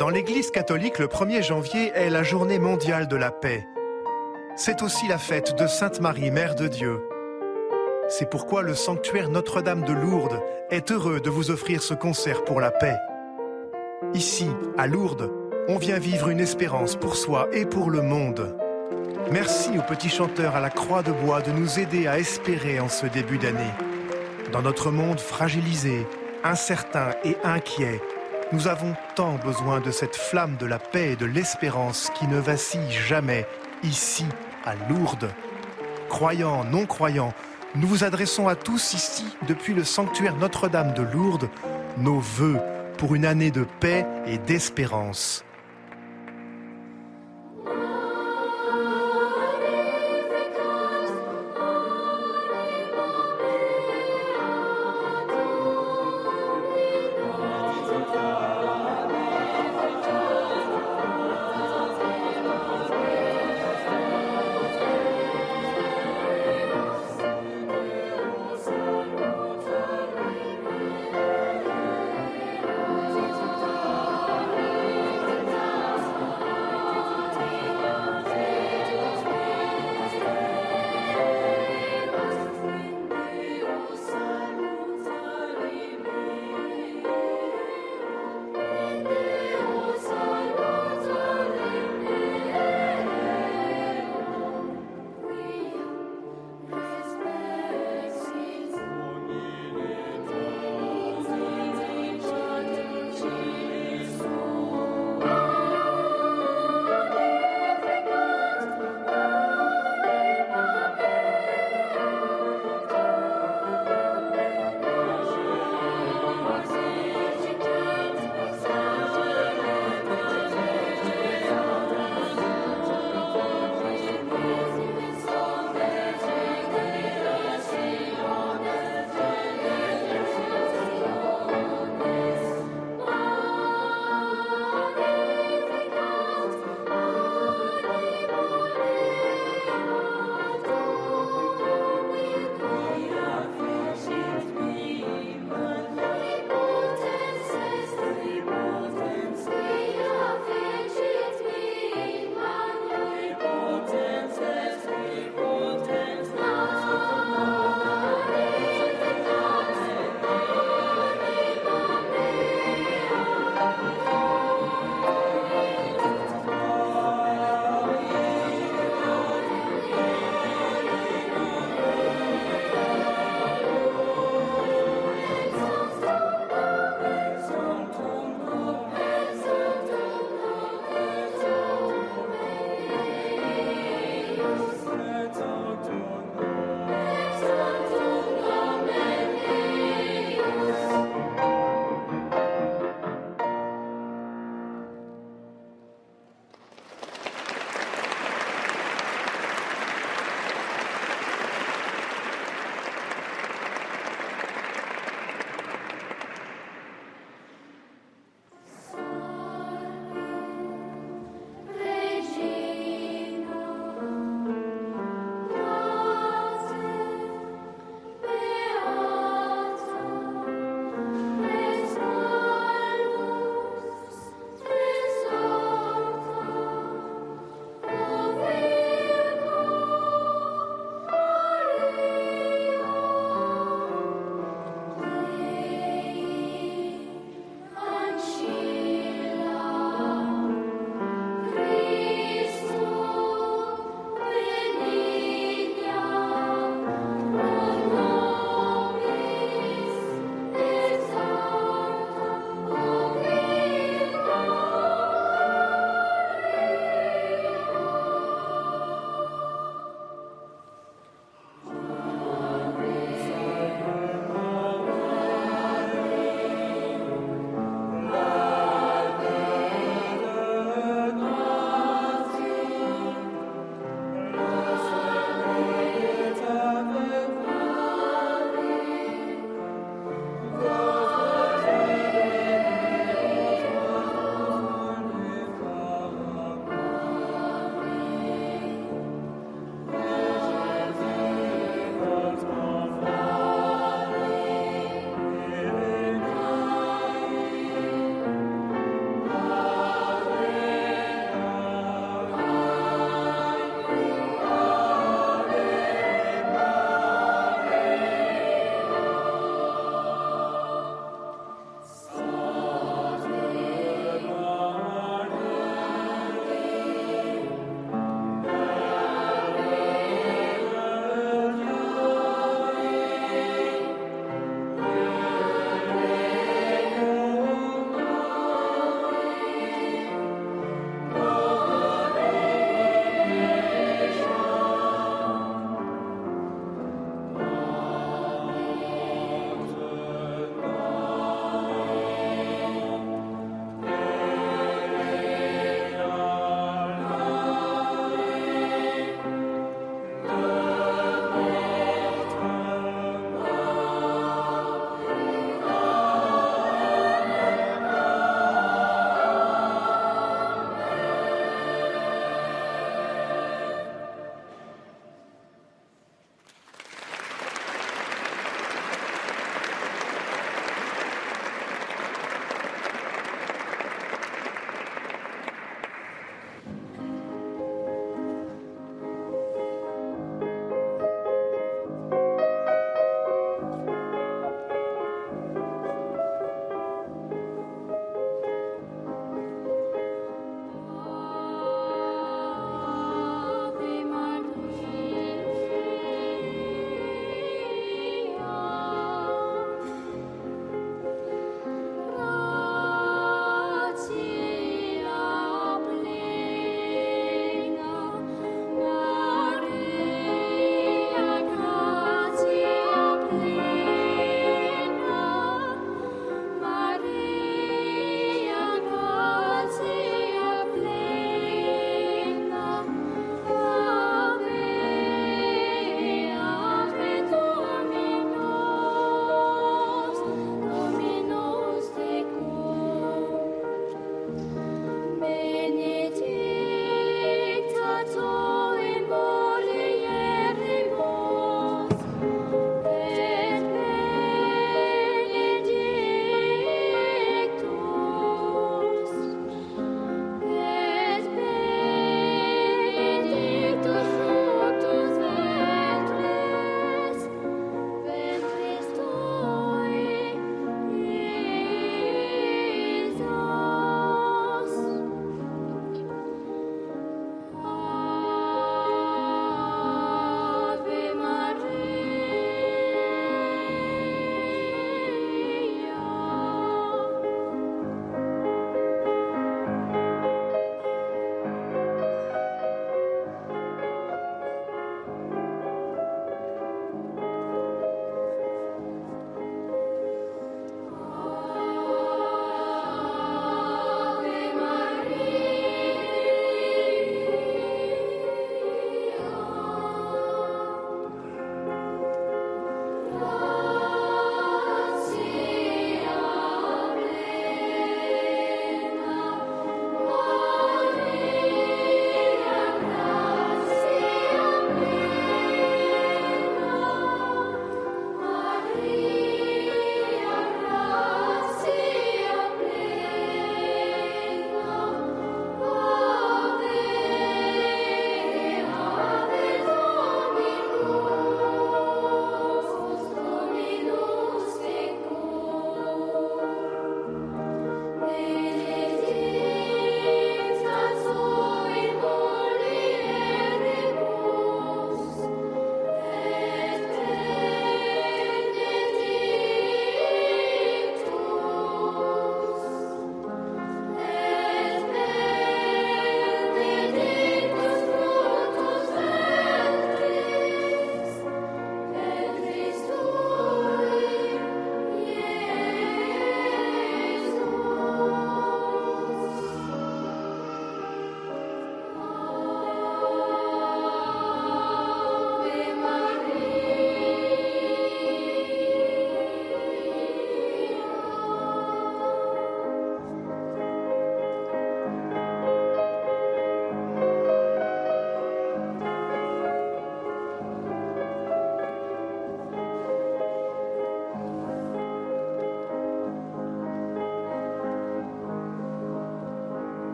Dans l'Église catholique, le 1er janvier est la journée mondiale de la paix. C'est aussi la fête de Sainte Marie, Mère de Dieu. C'est pourquoi le sanctuaire Notre-Dame de Lourdes est heureux de vous offrir ce concert pour la paix. Ici, à Lourdes, on vient vivre une espérance pour soi et pour le monde. Merci aux petits chanteurs à la croix de bois de nous aider à espérer en ce début d'année. Dans notre monde fragilisé, incertain et inquiet, nous avons tant besoin de cette flamme de la paix et de l'espérance qui ne vacille jamais ici à Lourdes. Croyants, non-croyants, nous vous adressons à tous ici, depuis le sanctuaire Notre-Dame de Lourdes, nos vœux pour une année de paix et d'espérance.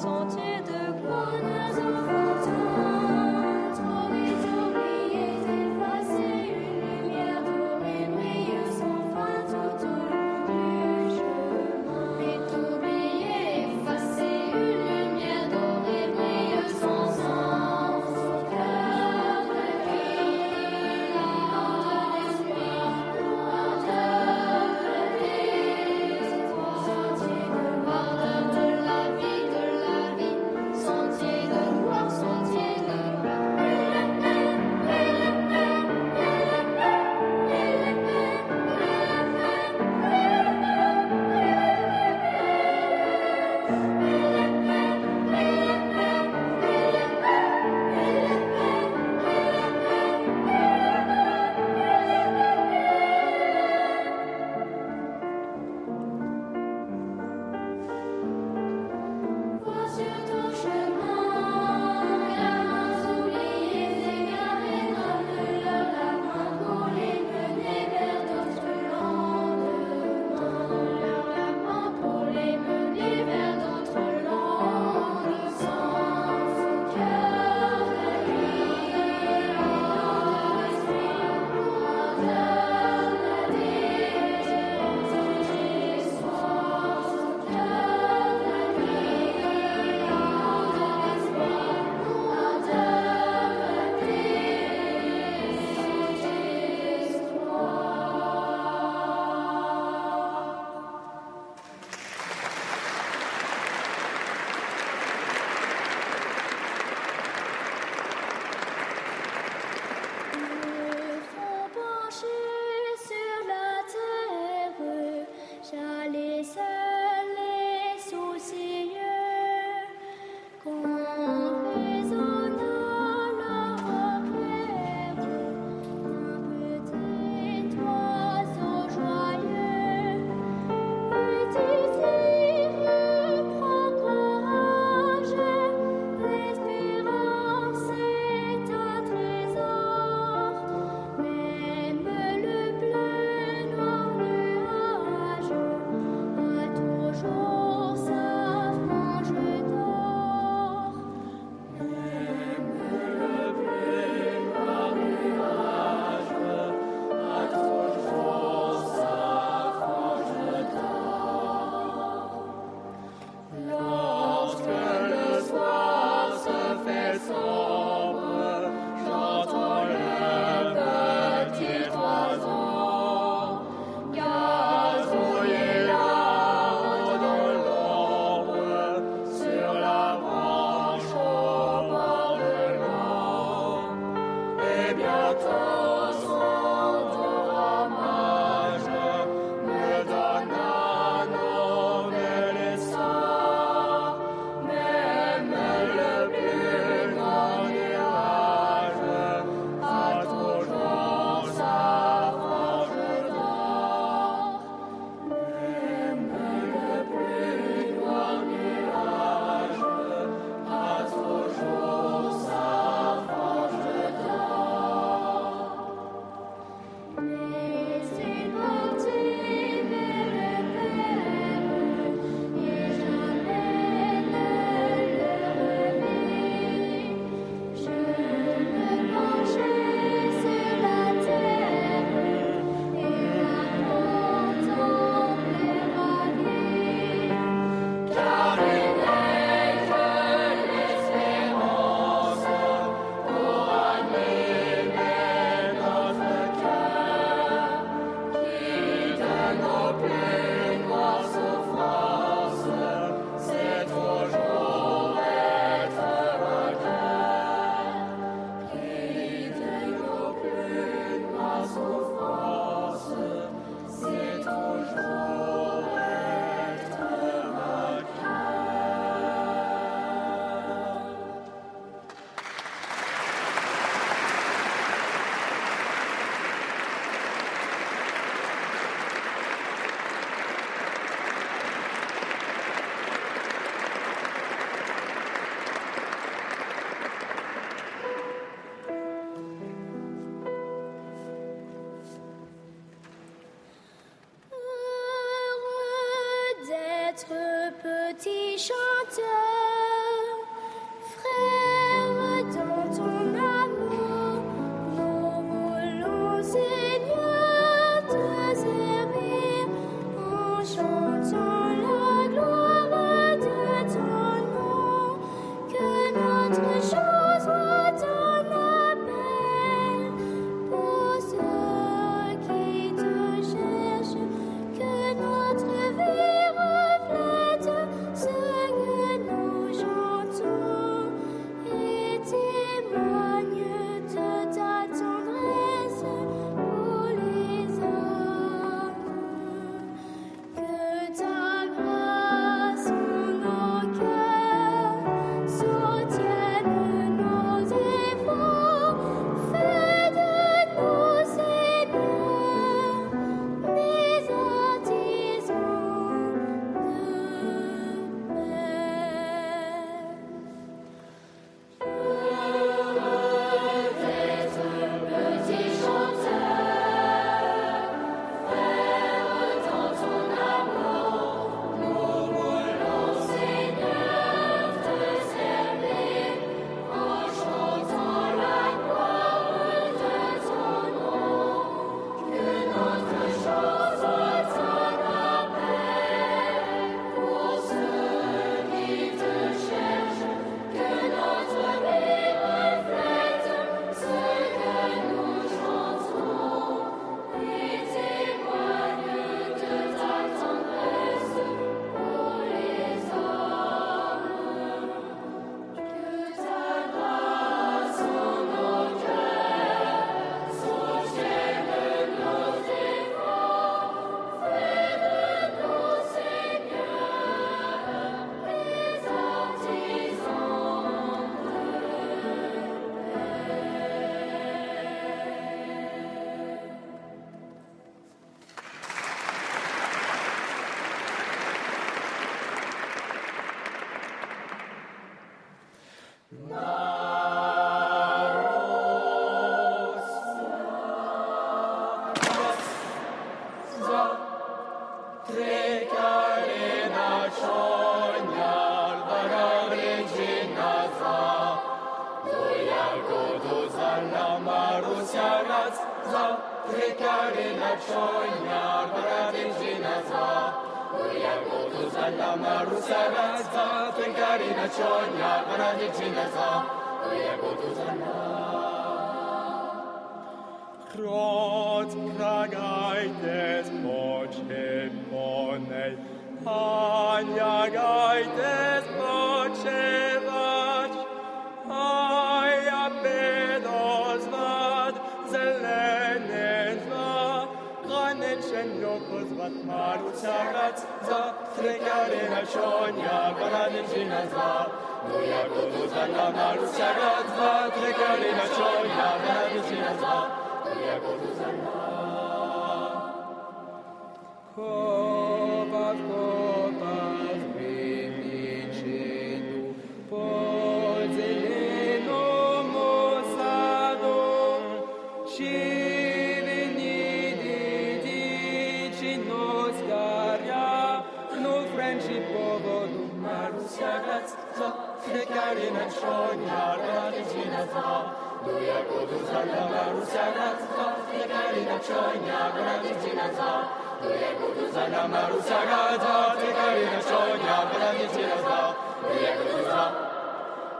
sont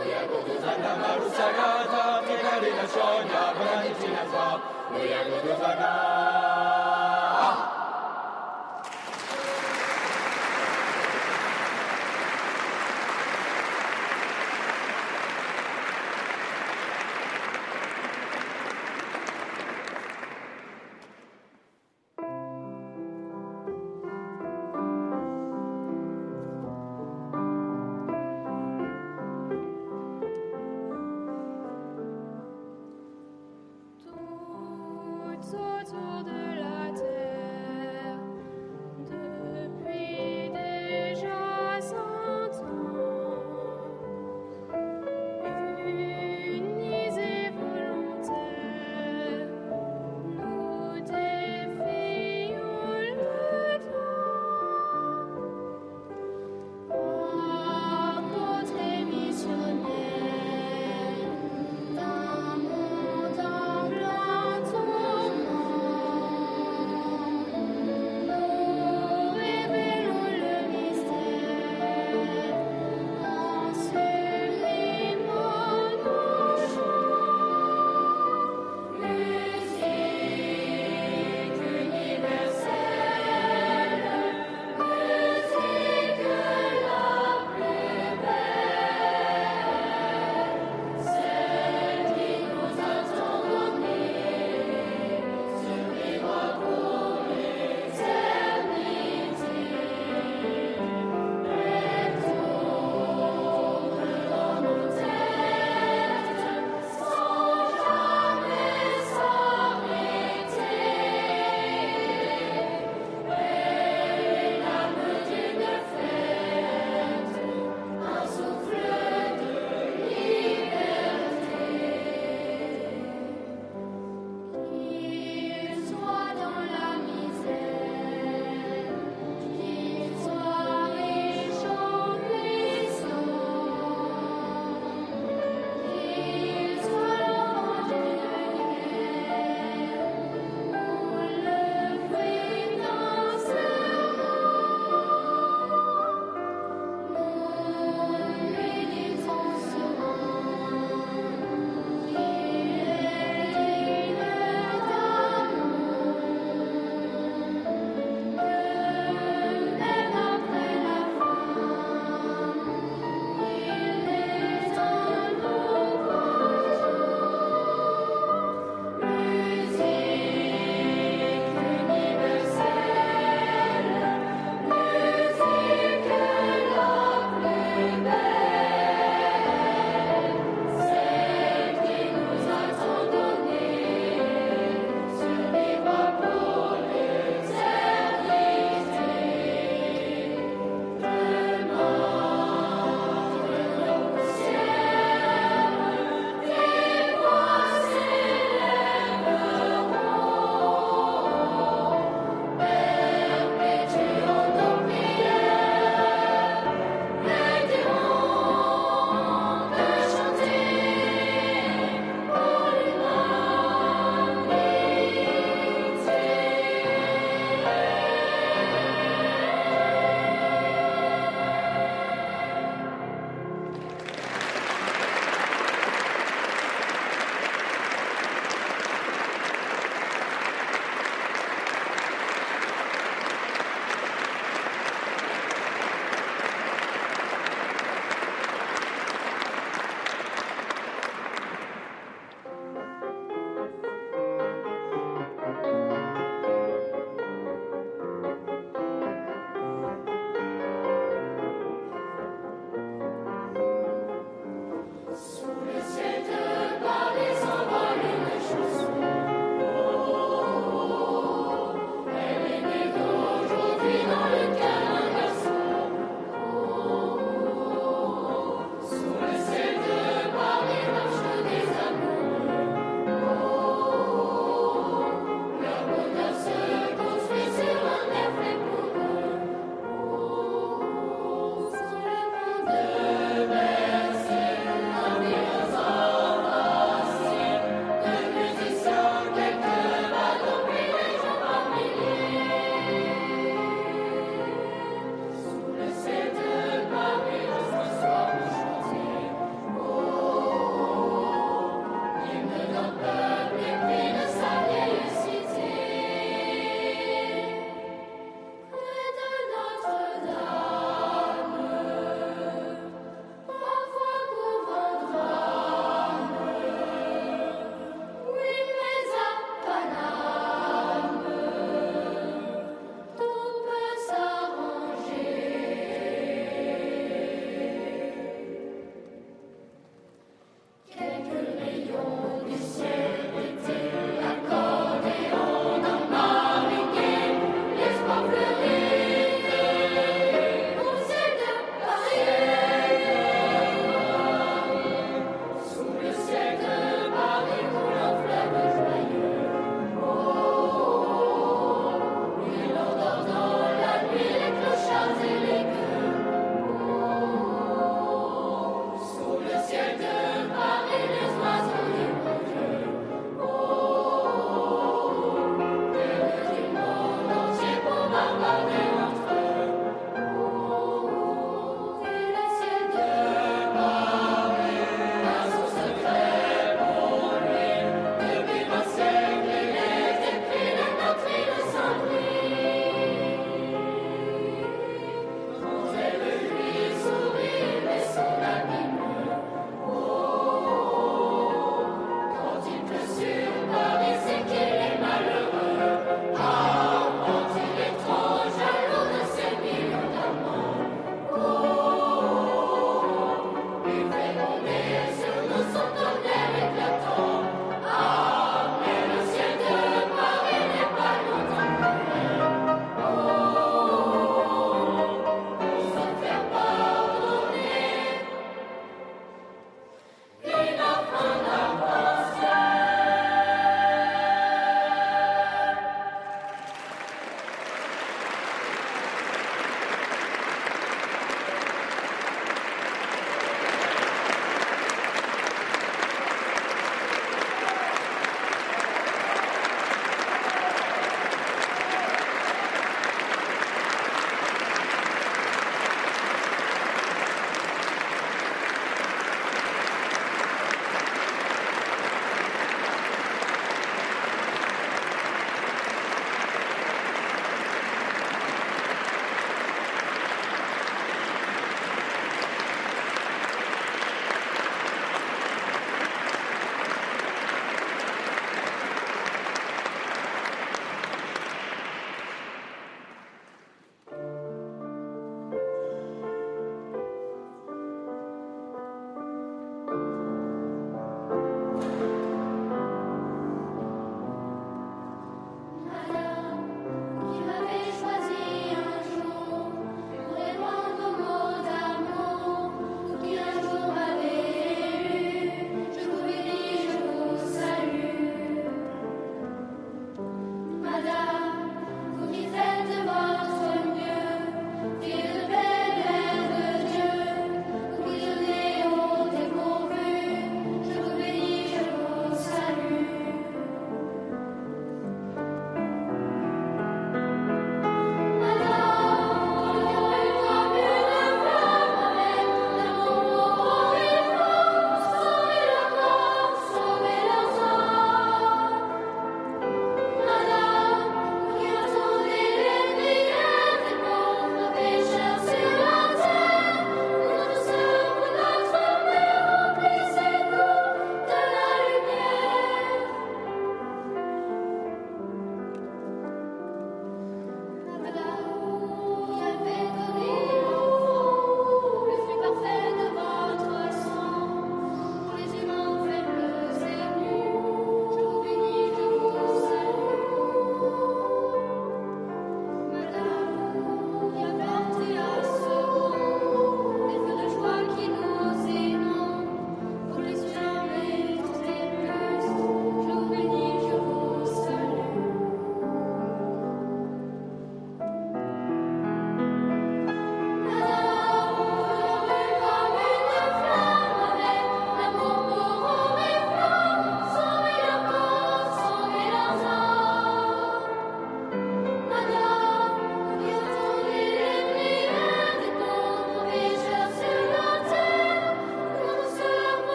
Uyaguduzana marusagata, tekarina shonya, bananichina zwa. Uyaguduzana.